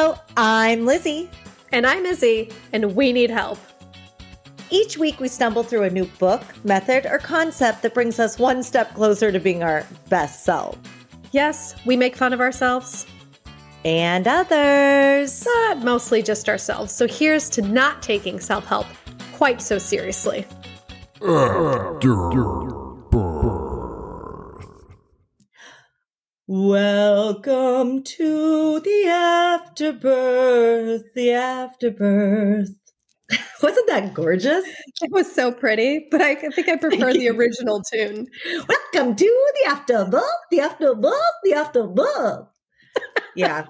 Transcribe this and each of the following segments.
Hello, I'm Lizzie. And I'm Izzy, and we need help. Each week, we stumble through a new book, method, or concept that brings us one step closer to being our best self. Yes, we make fun of ourselves, And others. but mostly just ourselves. So here's to not taking self help quite so seriously. Welcome to the afterbirth, the afterbirth. Wasn't that gorgeous? It was so pretty, but I think I prefer the original tune. Welcome to the afterbirth, the afterbirth, the afterbirth. Yeah.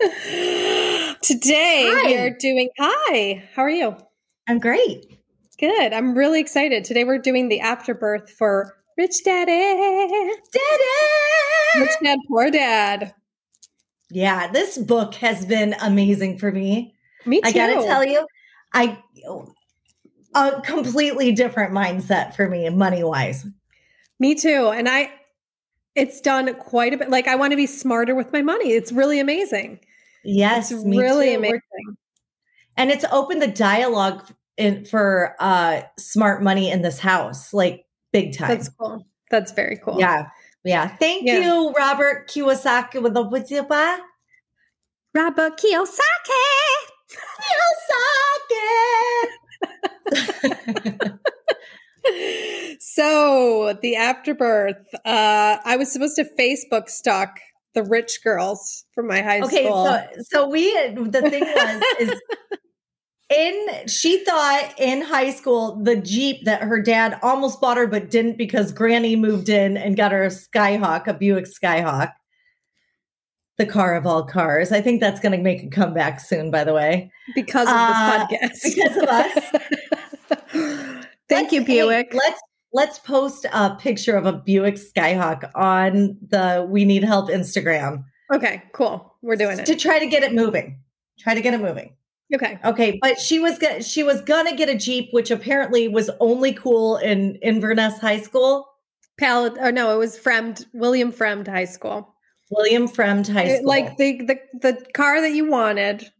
Today we are doing. Hi, how are you? I'm great. Good. I'm really excited. Today we're doing the afterbirth for Rich Daddy. Did Rich! Dad, Poor Dad. Yeah, this book has been amazing for me. Me too. I gotta tell you, I a completely different mindset for me, money wise. Me too. And I, it's done quite a bit. Like I want to be smarter with my money. It's really amazing. Yes, it's me really too. amazing. And it's opened the dialogue in, for uh smart money in this house, like big time. That's cool. That's very cool. Yeah, yeah. Thank Yeah. you, Robert Kiyosaki with the what's it about? Robert Kiyosaki. Kiyosaki. so the afterbirth, uh, I was supposed to Facebook stalk the rich girls from my high okay, school. Okay, so so we the thing was is in she thought in high school the Jeep that her dad almost bought her but didn't because Granny moved in and got her a Skyhawk, a Buick Skyhawk. The car of all cars. I think that's going to make a comeback soon, by the way. because of Uh, this podcast. because of us. Thank you, Let's- hey, Buick. let's let's post a picture of a Buick Skyhawk on the We Need Help Instagram okay, cool. We're doing it. to try to get it moving. Try to get it moving. Okay. Okay, but she was gonna she was gonna get a Jeep, which apparently was only cool in Inverness High School, Pal, or no, it was Fremd, William Fremd High School. William Fremd High It- School. like the, the the car that you wanted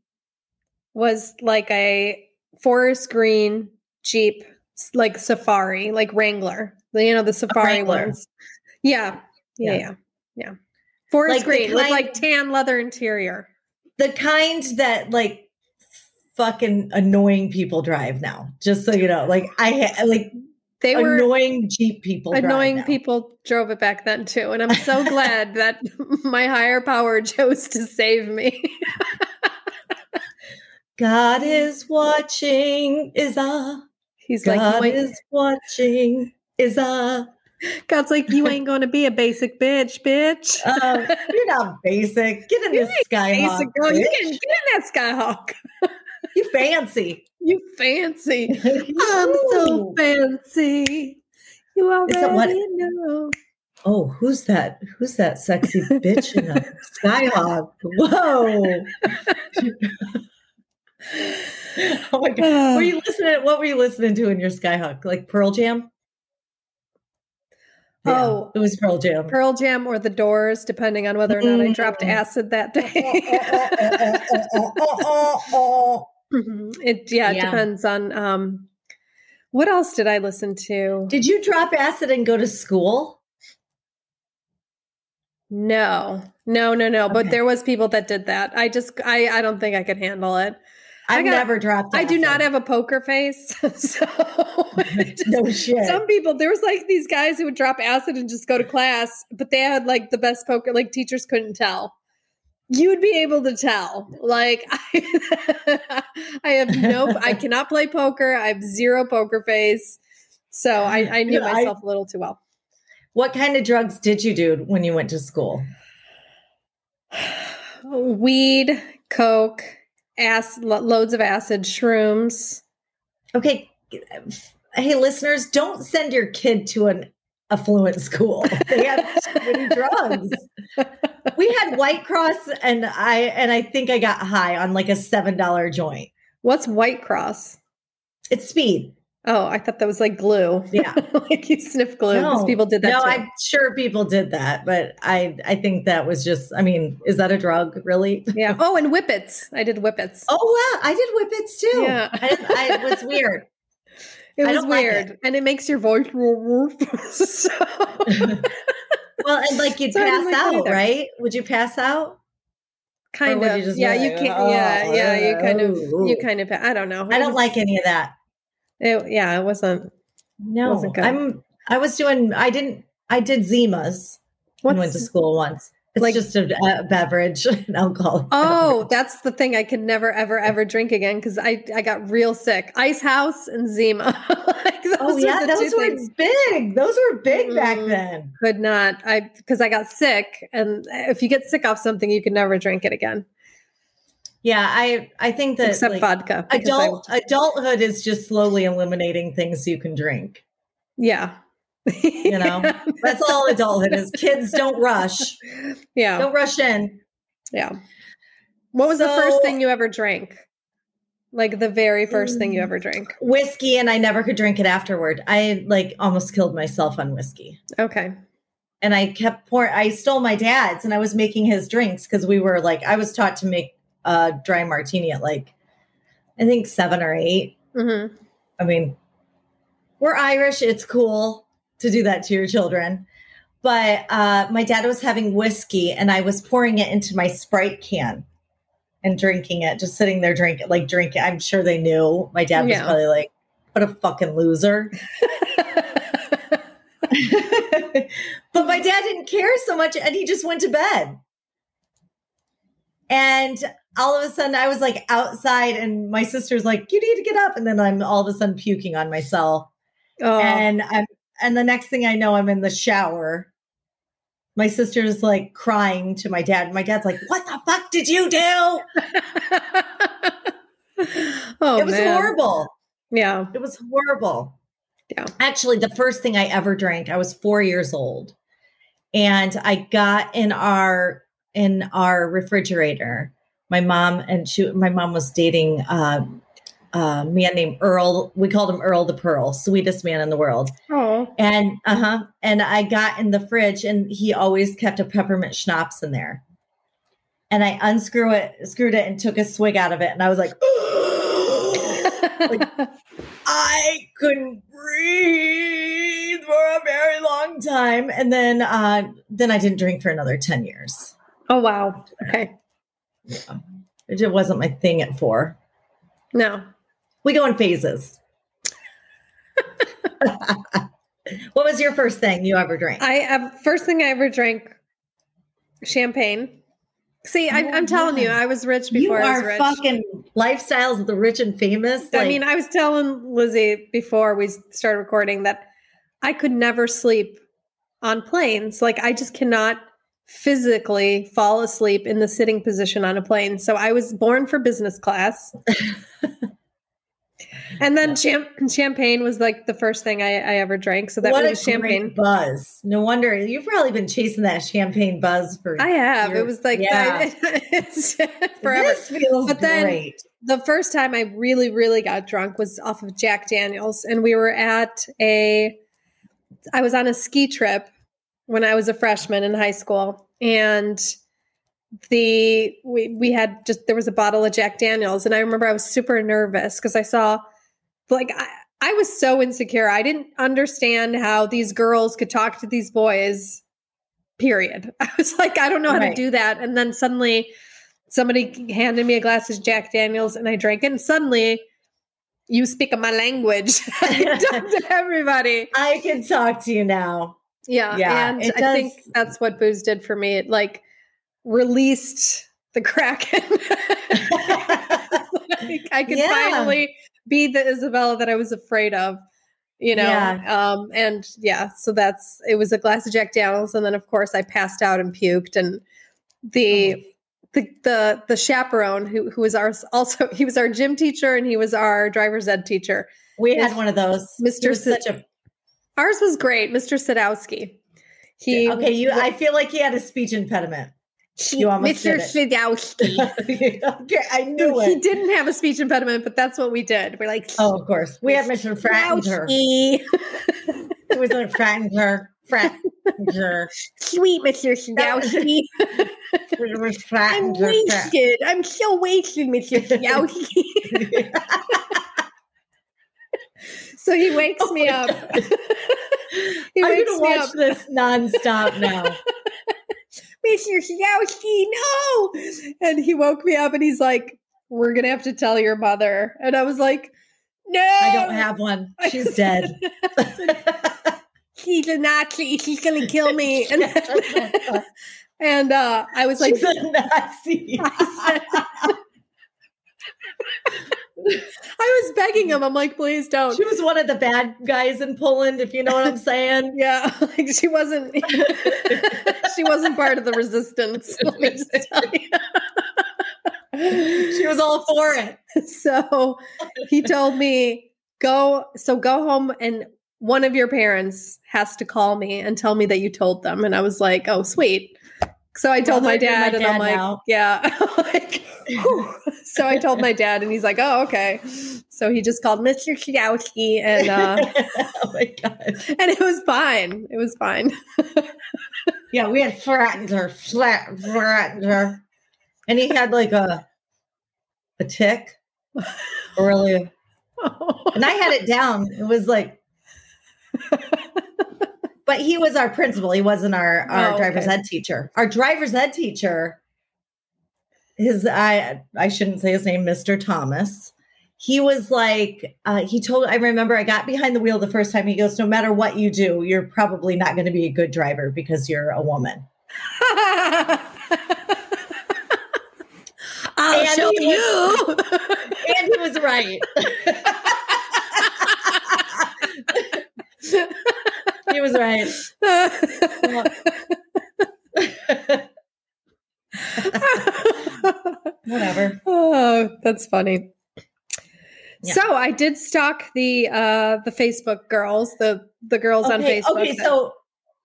was like a forest green Jeep, like Safari, like Wrangler. You know the Safari ones. Yeah, yeah, Yeah. yeah, yeah. Forest Like green with like tan leather interior. the kind that like fucking annoying people drive now. Just so you know, like I ha- like They were annoying Jeep people. annoying people drove it back then too, and I'm so glad that my higher power chose to save me. God is watching. Is a He's like, God is watching. Is a God's like, you ain't to be a basic bitch, bitch. um, you're not basic. Get in You this Skyhawk. Basic girl, you can get in that skyhawk. You fancy. You fancy. I'm so fancy. You already what- know. Oh, who's that? Who's that sexy bitch in a skyhawk? Whoa. oh my god. Were you listening? What were you listening to in your skyhawk? Like Pearl Jam? Yeah, Oh. it was Pearl Jam. Pearl Jam or the Doors, depending on whether or not I dropped Mm. acid that day. Mhm. it yeah, it Yeah. depends on um what else did I listen to? Did you drop acid and go to school? No. No, no, no. But there was people that did that. I just I I don't think I could handle it. I I've got- never dropped. I do not have a poker face. so just- no shit. some people there was like these guys who would drop acid and just go to class, but they had like the best poker, like teachers couldn't tell. You would be able to tell. Like I, I have no I cannot play poker. I have zero poker face. So I, I knew Yeah, myself a little too well. what kind of drugs did you do when you went to school? Weed, coke, ass lo- loads of acid, shrooms. Okay. Hey, listeners, don't send your kid to an affluent school. They have too many drugs. We had White Cross and I and I think I got high on like a seven dollar joint. What's White Cross? It's speed. Oh, I thought that was like glue. Yeah. like you sniff glue because people did that. No, too. I'm sure people did that, but I I think that was just. I mean, is that a drug, really? yeah. Oh, and whippets. I did whippets. Oh wow, I did whippets too. Yeah. I, I, it was weird. It was don't like weird, and it makes your voice. so, Well, and like you'd So pass like out, either. right? Would you pass out? kind would of. you yeah, you like, can't. yeah, oh, yeah. You kind of. "Oh, You kind of. I don't know. I It don't was- like any of that. It, yeah, it wasn't. No, Wasn't good. I'm. I was doing. I didn't. I did Zimas. and went to school once. It's like- just a, a beverage, an alcoholic. Oh, beverage. that's the thing. I can never, ever, ever drink again because I, I got real sick. Ice House and Zima. like those oh yeah, those were things. big. Those were big back Mm. then. Could not. I because I got sick, and if you get sick off something, you can never drink it again, Yeah, I I think that except like, vodka. adult adulthood is just slowly eliminating things you can drink. yeah. You know, That's all adulthood is. Kids don't rush. yeah. Don't rush in. Yeah. What was the first thing you ever drank? Like the very first thing you Mm. ever drank? Whiskey, and I never could drink it afterward. I like almost killed myself on whiskey. Okay. and I kept pouring. I stole my dad's, and I was making his drinks because we were like, I was taught to make a dry martini at like, I think seven or eight. hmm I mean, we're Irish; it's cool to do that to your children. But uh, my dad was having whiskey, and I was pouring it into my Sprite can and drinking it, just sitting there drinking, like drinking. I'm sure they knew. My dad was Yeah. probably like, "What a fucking loser." but my dad didn't care so much and he just went to bed. And all of a sudden I was like outside and my sister's like, you need to get up. And then I'm all of a sudden puking on myself. oh, And I'm and the next thing I know, I'm in the shower. My sister's like crying to my dad. My dad's like, What the fuck did you do? oh, it was man. horrible. Yeah. It was horrible. Yeah. Actually, the first thing I ever drank, I was four years old. And I got in our in our refrigerator. My mom and she my mom was dating um a man named Earl. We called him Earl the Pearl, sweetest man in the world. Oh. And uh-huh. And I got in the fridge and he always kept a peppermint schnapps in there. And I unscrew it, screwed it, and took a swig out of it. And I was like, I couldn't breathe for a very long time. And then uh then I didn't drink for another 10 years. oh wow. Okay. Yeah, It just wasn't my thing at four. No. We go in phases. what was your first thing you ever drank? I uh, first thing I ever drank champagne. See, I, Oh, I'm telling you. I was rich you before I was are rich. fucking lifestyles of the rich and famous. I mean, I was telling Lizzie before we started recording that I could never sleep on planes. Like, I just cannot physically fall asleep in the sitting position on a plane. So I was born for business class. and then cham- champagne was like the first thing I, I ever drank. So that what was a champagne. buzz. No wonder you've probably been chasing that champagne buzz for I have. You're- It was like yeah. forever. This feels But then- great. the first time I really, really got drunk was off of Jack Daniels, and we were at a. I was on a ski trip when I was a freshman in high school, and the we we had just there was a bottle of Jack Daniels, and I remember I was super nervous because I saw like I, I was so insecure. I didn't understand how these girls could talk to these boys. Period. I was like, I don't know how Right. to do that, and then suddenly somebody handed me a glass of Jack Daniels and I drank it. And suddenly you speak my language. I can talk to everybody. I can talk to you now. Yeah. Yeah, and I think that's what booze did for me. It like released the kraken. Like, I could Yeah. finally be the Isabella that I was afraid of. You know, Yeah. um, and yeah, so that's it was a glass of Jack Daniels, and then of course I passed out and puked, and the Oh. the the the chaperone who who was our also he was our gym teacher and he was our driver's ed teacher. We had one of those. Mr. Sid- such a Ours was great, Mr. Sadowski. He okay. You, I feel like he had a speech impediment. You almost Mr. okay, I knew it. he didn't have a speech impediment, but that's what we did. We're like, Oh, of course. We had Mr. Sadowski. It was a Frattinger. Frattinger. Sweet Mr. Sadowski. It was I'm. Frat- wasted. I'm so wasted, Mr. Sadowski. so he wakes me oh up. he I'm wakes gonna watch up. this nonstop now. Mr. Sadowski, no. And he woke me up and he's like, We're going to have to tell your mother. And I was like, No. I don't have one. She's dead. She's a Nazi. She's going to kill me. And, and uh, I was like, She's a Nazi. I was begging him. I'm like, please don't. She was one of the bad guys in Poland, if you know what I'm saying. Yeah, like she wasn't. she wasn't part of the resistance. Let me just tell you. She was all for it. so he told me go. So go home, and one of your parents has to call me and tell me that you told them. And I was like, oh, sweet. So I told Well, my my dad, and I'm like, now. yeah. like, so I told my dad, and he's like, oh, okay. So he just called Mr. Chigowski, and uh, oh my god. and it was fine. It was fine. Yeah, we had Frattinger, flat Frattinger. And he had like a a tick. Really. And I had it down. It was like but he was our principal. He wasn't our, our Oh, driver's okay. ed teacher. Our driver's ed teacher, his I I shouldn't say his name, Mr. Thomas. He was like, uh, he told I remember I got behind the wheel the first time. He goes, No matter what you do, you're probably not going to be a good driver because you're a woman. I'll And show you. And he was right. he was right. Whatever. oh, that's funny. Yeah. So I did stalk the uh the Facebook girls, the the girls on Facebook. okay, that- so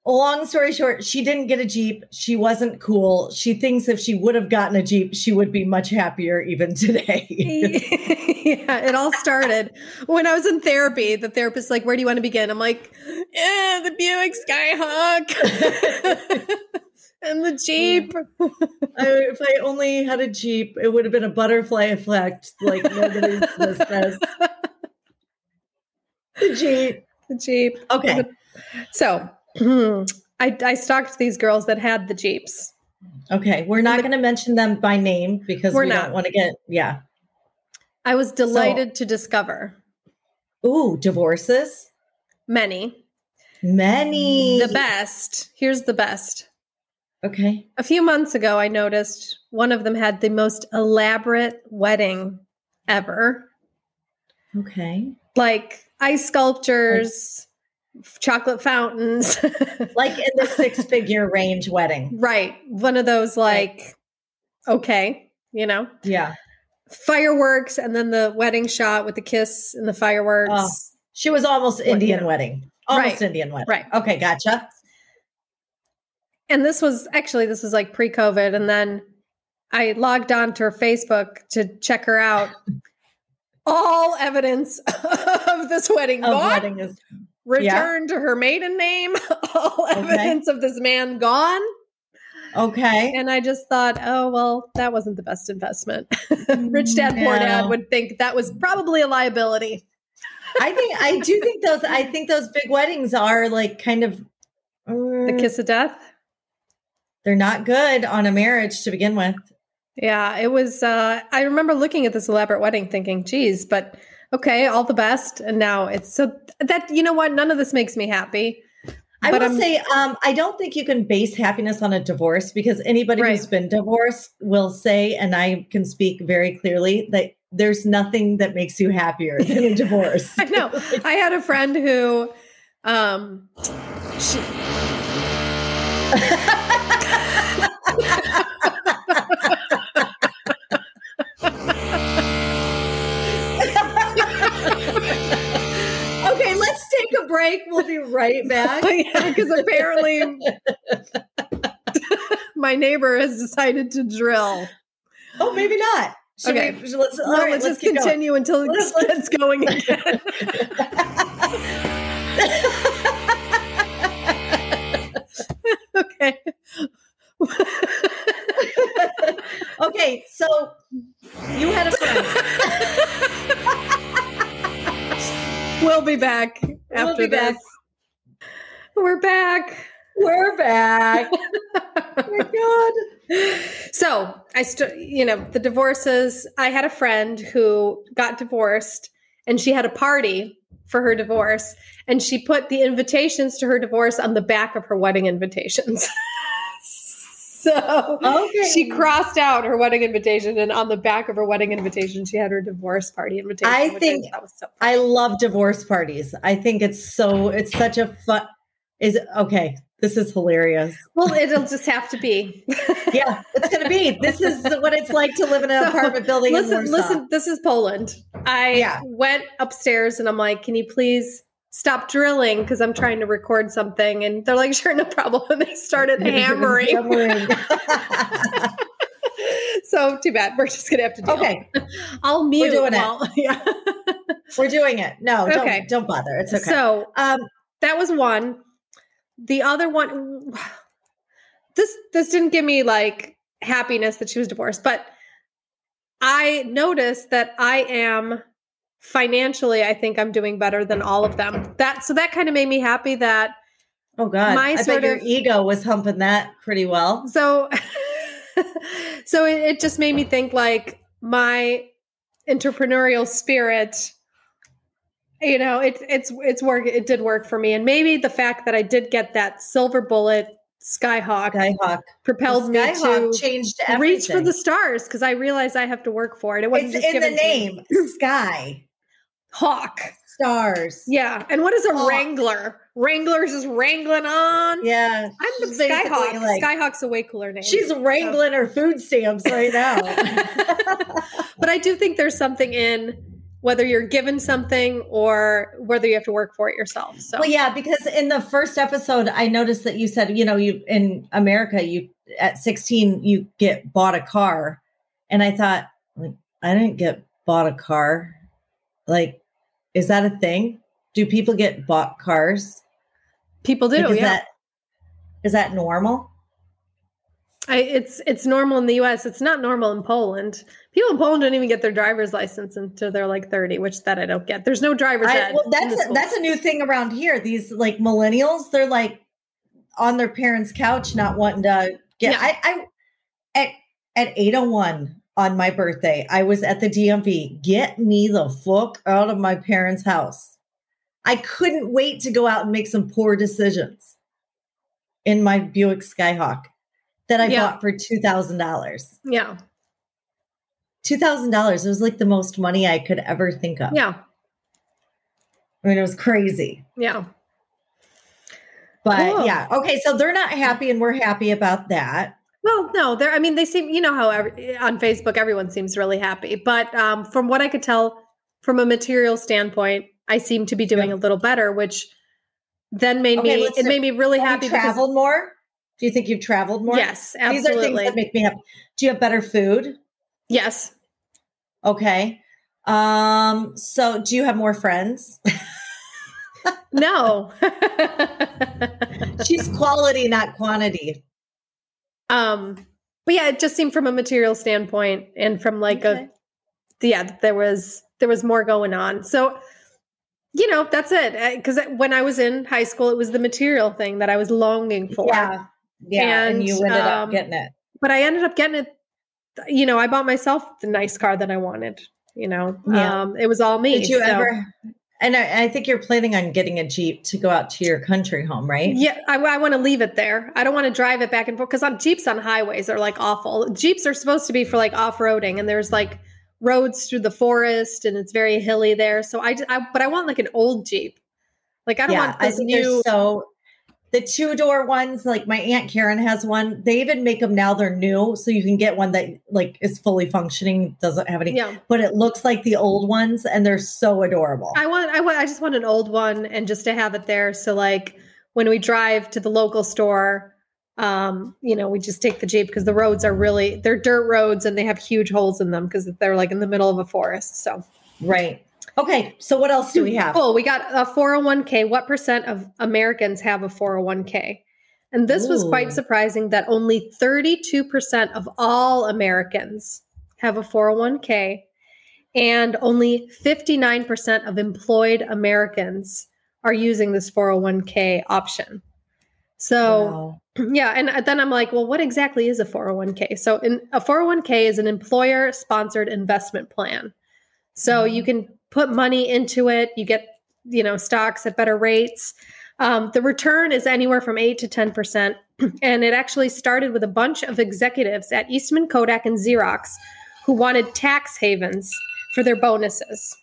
long story short, she didn't get a Jeep. She wasn't cool. She thinks if she would have gotten a Jeep, she would be much happier even today. yeah, it all started when I was in therapy. The therapist's like, "Where do you want to begin?" I'm like, "Eh, the Buick Skyhawk and the Jeep." I, if I only had a Jeep, it would have been a butterfly effect like nobody's business. The Jeep. The Jeep. Okay. So I, I stalked these girls that had the Jeeps. Okay. We're not going to mention them by name because We're we not. don't want to get, yeah. I was delighted to discover Ooh, divorces. many. Many. The best. Here's the best. Okay. A few months ago, I noticed one of them had the most elaborate wedding ever. Okay. Like ice sculptures, chocolate fountains. Like in the six figure range wedding. right. One of those, like, okay, you know, Yeah. fireworks, and then the wedding shot with the kiss and the fireworks. Oh, She was almost Indian yeah. wedding. Almost Right. Indian wedding. Right. Okay. Gotcha. and this was actually this was like pre-covid and then i logged on to her facebook to check her out all evidence of this wedding Oh, gone wedding is return to her maiden name all Okay. evidence of this man gone okay. and i just thought oh well that wasn't the best investment rich dad poor dad would think that was probably a liability I think I do think those I think those big weddings are like kind of the mm, kiss of death they're not good on a marriage to begin with. Yeah, it was. Uh, I remember looking at this elaborate wedding, thinking, "Geez, but okay, all the best." And now it's so that you know what? None of this makes me happy. I But will I'm- say, um, I don't think you can base happiness on a divorce because anybody Right. who's been divorced will say, and I can speak very clearly, that there's nothing that makes you happier than a divorce. I know. I had a friend who, um, she, okay, let's take a break. We'll be right back. because apparently my my neighbor has decided to drill. Oh, maybe not. Should Okay. we, let's, No, right, let's, just keep going. continue until it Let's- gets going again. okay. okay, so you had a friend. we'll be back We'll after be back. this. We're back. We're back. oh my god. So I still, you know, the divorces. I had a friend who got divorced, and she had a party for her divorce, and she put the invitations to her divorce on the back of her wedding invitations. so Okay. she crossed out her wedding invitation, and on the back of her wedding invitation, she had her divorce party invitation. I think- was so. I love divorce parties. I think it's so it's such a fun is it okay. This is hilarious. Well, it'll just have to be. Yeah, it's gonna be. This is what it's like to live in an So, apartment building. listen, listen. This is Poland. I Yeah. went upstairs and I'm like, "Can you please stop drilling? Because I'm trying to record something." And they're like, "Sure, no problem." And they started hammering. So too bad. We're just gonna have to deal. okay, I'll mute. We're doing it. Yeah. we're doing it. No, don't Okay. don't bother. It's okay. So um, that was one. The other one, this this didn't give me like happiness that she was divorced, but I noticed that I am financially. I think I'm doing better than all of them. That so that kind of made me happy. That oh god, my I sort of- ego was humping that pretty well. so so it, it just made me think like my entrepreneurial spirit you know it, it's it's work it did work for me. And maybe the fact that i did get that silver bullet skyhawk Skyhawk. propelled me Skyhawk to changed reach for the stars because i realized i have to work for it. It wasn't It's just in the name. Sky hawk. Stars. yeah and what is a Hawk. wrangler? Wranglers is wrangling on. Yeah, i'm the skyhawk. like- skyhawk's a way cooler name. She's wrangling her food stamps right now. but I do think there's something in whether you're given something or whether you have to work for it yourself. So Well, yeah, because in the first episode, I noticed that you said, you know, you in America, you at 16, you get bought a car. And I thought, like, I didn't get bought a car. Like, is that a thing? Do people get bought cars? people do. Like, is yeah, that is that normal? I, it's it's normal in the U.S. It's not normal in Poland. People in Poland don't even get their driver's license until they're like 30, which that I don't get. There's no driver's I, well, that's a, that's a new thing around here. These like millennials, they're like on their parents' couch, not wanting to get. Yeah. I, I at at eight oh one on my birthday, I was at the DMV. Get me the fuck out of my parents' house. I couldn't wait to go out and make some poor decisions in my Buick Skyhawk that I Yeah. bought for two thousand dollars. yeah, Two thousand dollars. It was like the most money I could ever think of. yeah, I mean, it was crazy. yeah. But Cool. yeah, okay. So they're not happy, and we're happy about that. Well, no, they're. I mean, they seem. You know how every, on Facebook everyone seems really happy, but um, from what I could tell, from a material standpoint, I seem to be doing Yeah. a little better, which then made Okay, me. It do- made me really happy you because traveled more? Do you think you've traveled more? yes, absolutely. These are things that make me happy. Do you have better food? yes. Okay. Um. So, do you have more friends? No. She's quality, not quantity. um, but yeah, it just seemed from a material standpoint and from like Okay. a yeah, there was there was more going on. So you know, that's it. Because when I was in high school, it was the material thing that I was longing for. Yeah. Yeah. And, And, you ended up um, getting it. but I ended up getting it. You know, I bought myself the nice car that I wanted. You know, Yeah. um, it was all me. Did you so- ever? And I, I think you're planning on getting a Jeep to go out to your country home, right? Yeah, I, I want to leave it there. I don't want to drive it back and forth because on Jeeps on highways are like awful. Jeeps are supposed to be for like off roading, and there's like roads through the forest, and it's very hilly there. So I, I but I want like an old Jeep. Like I don't yeah, want I this they're new. so the two door ones, like my aunt Karen has one. They even make them now. They're new, so you can get one that like is fully functioning, doesn't have any, yeah, but it looks like the old ones, and they're so adorable. I want. I want. I just want an old one, and just to have it there. So like when we drive to the local store, um, you know, we just take the Jeep because the roads are really they're dirt roads and they have huge holes in them because they're like in the middle of a forest. So Right. Okay. So what else do we have? Oh, We got a 401k. What percent of Americans have a 401k? And this was quite surprising that only 32% of all Americans have a 401k, and only 59% of employed Americans are using this 401k option. So, Wow. yeah, and then I'm like, well, what exactly is a 401k? So, in, a 401k is an employer sponsored investment plan. So, Mhm. you can put money into it, you get, you know, stocks at better rates. Um, the return is anywhere from 8 to 10%. And it actually started with a bunch of executives at Eastman Kodak and Xerox who wanted tax havens for their bonuses.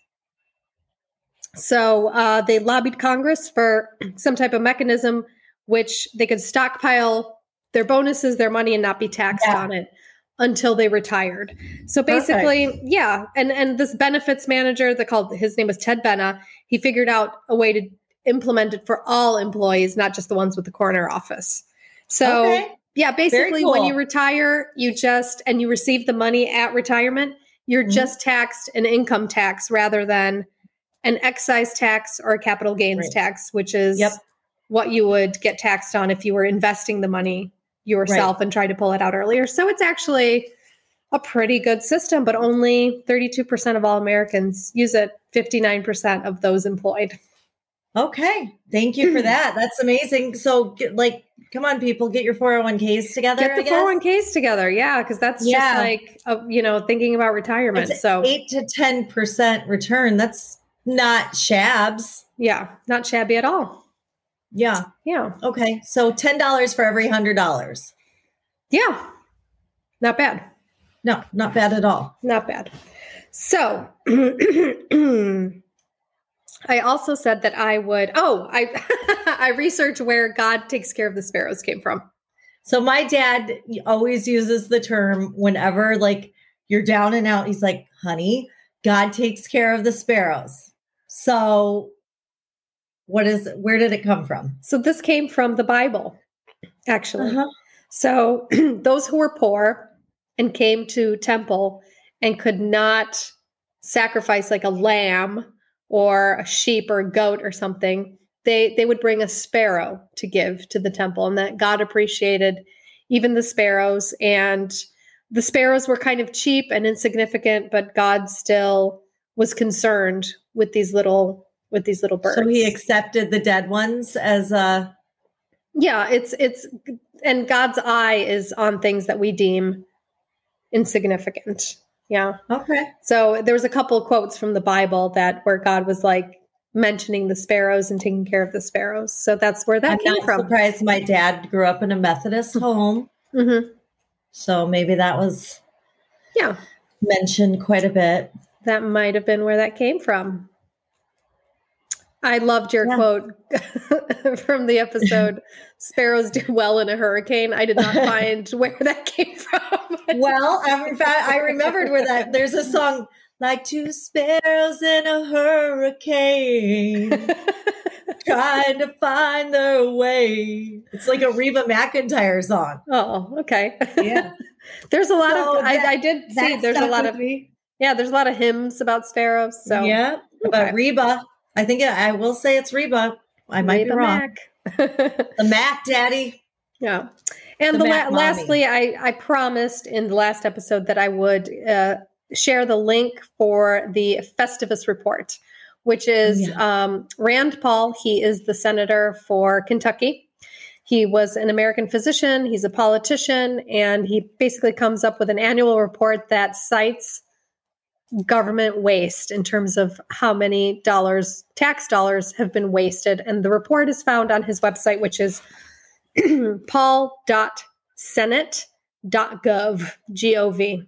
So uh, they lobbied Congress for some type of mechanism which they could stockpile their bonuses, their money, and not be taxed Yeah. on it until they retired. So basically, yeah, and and this benefits manager, they called his name was Ted Benna. He figured out a way to implement it for all employees, not just the ones with the corner office. So okay. yeah, basically, when you retire, you just and you receive the money at retirement, you're Mhm. just taxed an income tax rather than an excise tax or a capital gains Right. tax, which is Yep. what you would get taxed on if you were investing the money yourself and try to pull it out earlier. So it's actually a pretty good system, but only 32% of all Americans use it, 59% of those employed. Okay. Thank you for that. That's amazing. So, get, like, come on, people, get your 401ks together. Get the guess. 401ks together. Yeah, because that's Yeah. just like, uh, you know, thinking about retirement. It's so, eight to 10% return. That's not shabs. yeah, not shabby at all. Yeah. Yeah. Okay. So $10 for every $100. Yeah. Not bad. No, not bad at all. Not bad. So, I also said that I would. Oh, I I researched where God takes care of the sparrows came from. So my dad always uses the term whenever like you're down and out. He's like, "Honey, God takes care of the sparrows." So what is where did it come from? So this came from the Bible, actually. Uh-huh. So those who were poor and came to temple and could not sacrifice like a lamb or a sheep or a goat or something, they they would bring a sparrow to give to the temple, and that God appreciated even the sparrows. And the sparrows were kind of cheap and insignificant, but God still was concerned with these little with these little birds. So he accepted the dead ones as uh Yeah, it's it's and God's eye is on things that we deem insignificant. Yeah. okay. So there was a couple of quotes from the Bible that where God was like mentioning the sparrows and taking care of the sparrows. So that's where that I'm came not from. surprised my dad grew up in a Methodist home. hmm So maybe that was Yeah, mentioned quite a bit. that might have been where that came from. I loved your Yeah. quote from the episode Sparrows do well in a hurricane. I did not find where that came from. Well, I- in fact, I remembered where that there's a song like two sparrows in a hurricane trying to find their way. It's like a Reba McEntire song. oh, okay. Yeah. There's a lot So of I, that- I did see there's a lot of me. yeah, there's a lot of hymns about sparrows. So yeah, okay. but Reba, I think I will say it's Reba. I might Reba be wrong. Mac. The Mac Daddy. yeah. And The the, la- lastly, I, I promised in the last episode that I would uh, share the link for the Festivus report, which is um, Rand Paul. He is the senator for Kentucky. He was an American physician, he's a politician, and he basically comes up with an annual report that cites government waste in terms of how many dollars, tax dollars, have been wasted. And the report is found on his website, which is paul.senate.gov, G-O-V.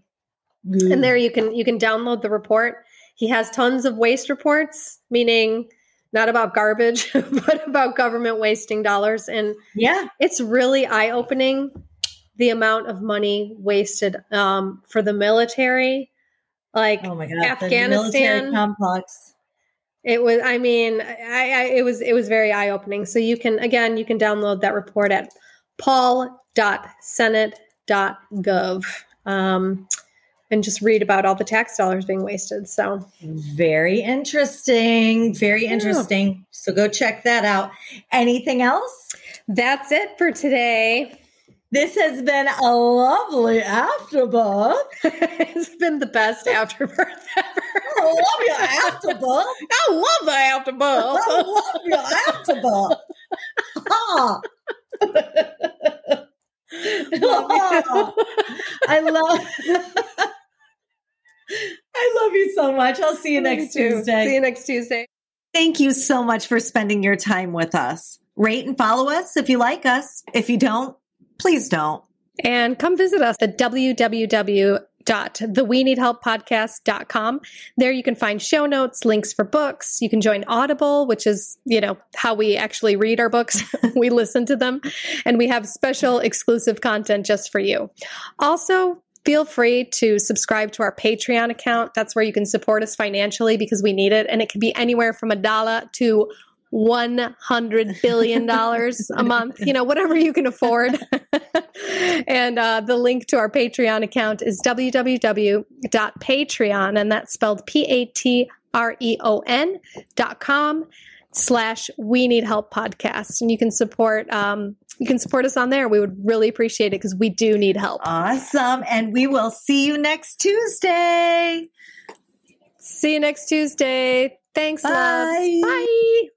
And there you can you can download the report. He has tons of waste reports, meaning not about garbage, but about government wasting dollars. And yeah, it's really eye opening the amount of money wasted um, for the military. Like oh my god, Afghanistan. complex. it was, I mean, I, I, it was it was very eye opening. So you can again you can download that report at paul.senate.gov. Um, and just read about all the tax dollars being wasted. So, very interesting. Very Yeah. interesting. So go check that out. Anything else? that's it for today. This has been a lovely afterbirth. it's been the best afterbirth ever. I love your afterbirth. I love the afterbirth. I love your afterbirth. Ha. I love I love you so much. I'll see you next Me too. Tuesday. See you next Tuesday. Thank you so much for spending your time with us. Rate and follow us if you like us. If you don't, please don't. And come visit us at www www.theweneedhelppodcast.com. There you can find show notes, links for books. You can join Audible, which is, you know, how we actually read our books. we listen to them. And we have special exclusive content just for you. Also, feel free to subscribe to our Patreon account. That's where you can support us financially because we need it. And it can be anywhere from a dollar to $100 billion a month, you know, whatever you can afford. and uh, the link to our Patreon account is www.patreon, and that's spelled P A T R E O N dot com slash we need help podcast and you can support um you can support us on there we would really appreciate it because we do need help Awesome. And we will see you next Tuesday. see you next tuesday thanks Bye. loves bye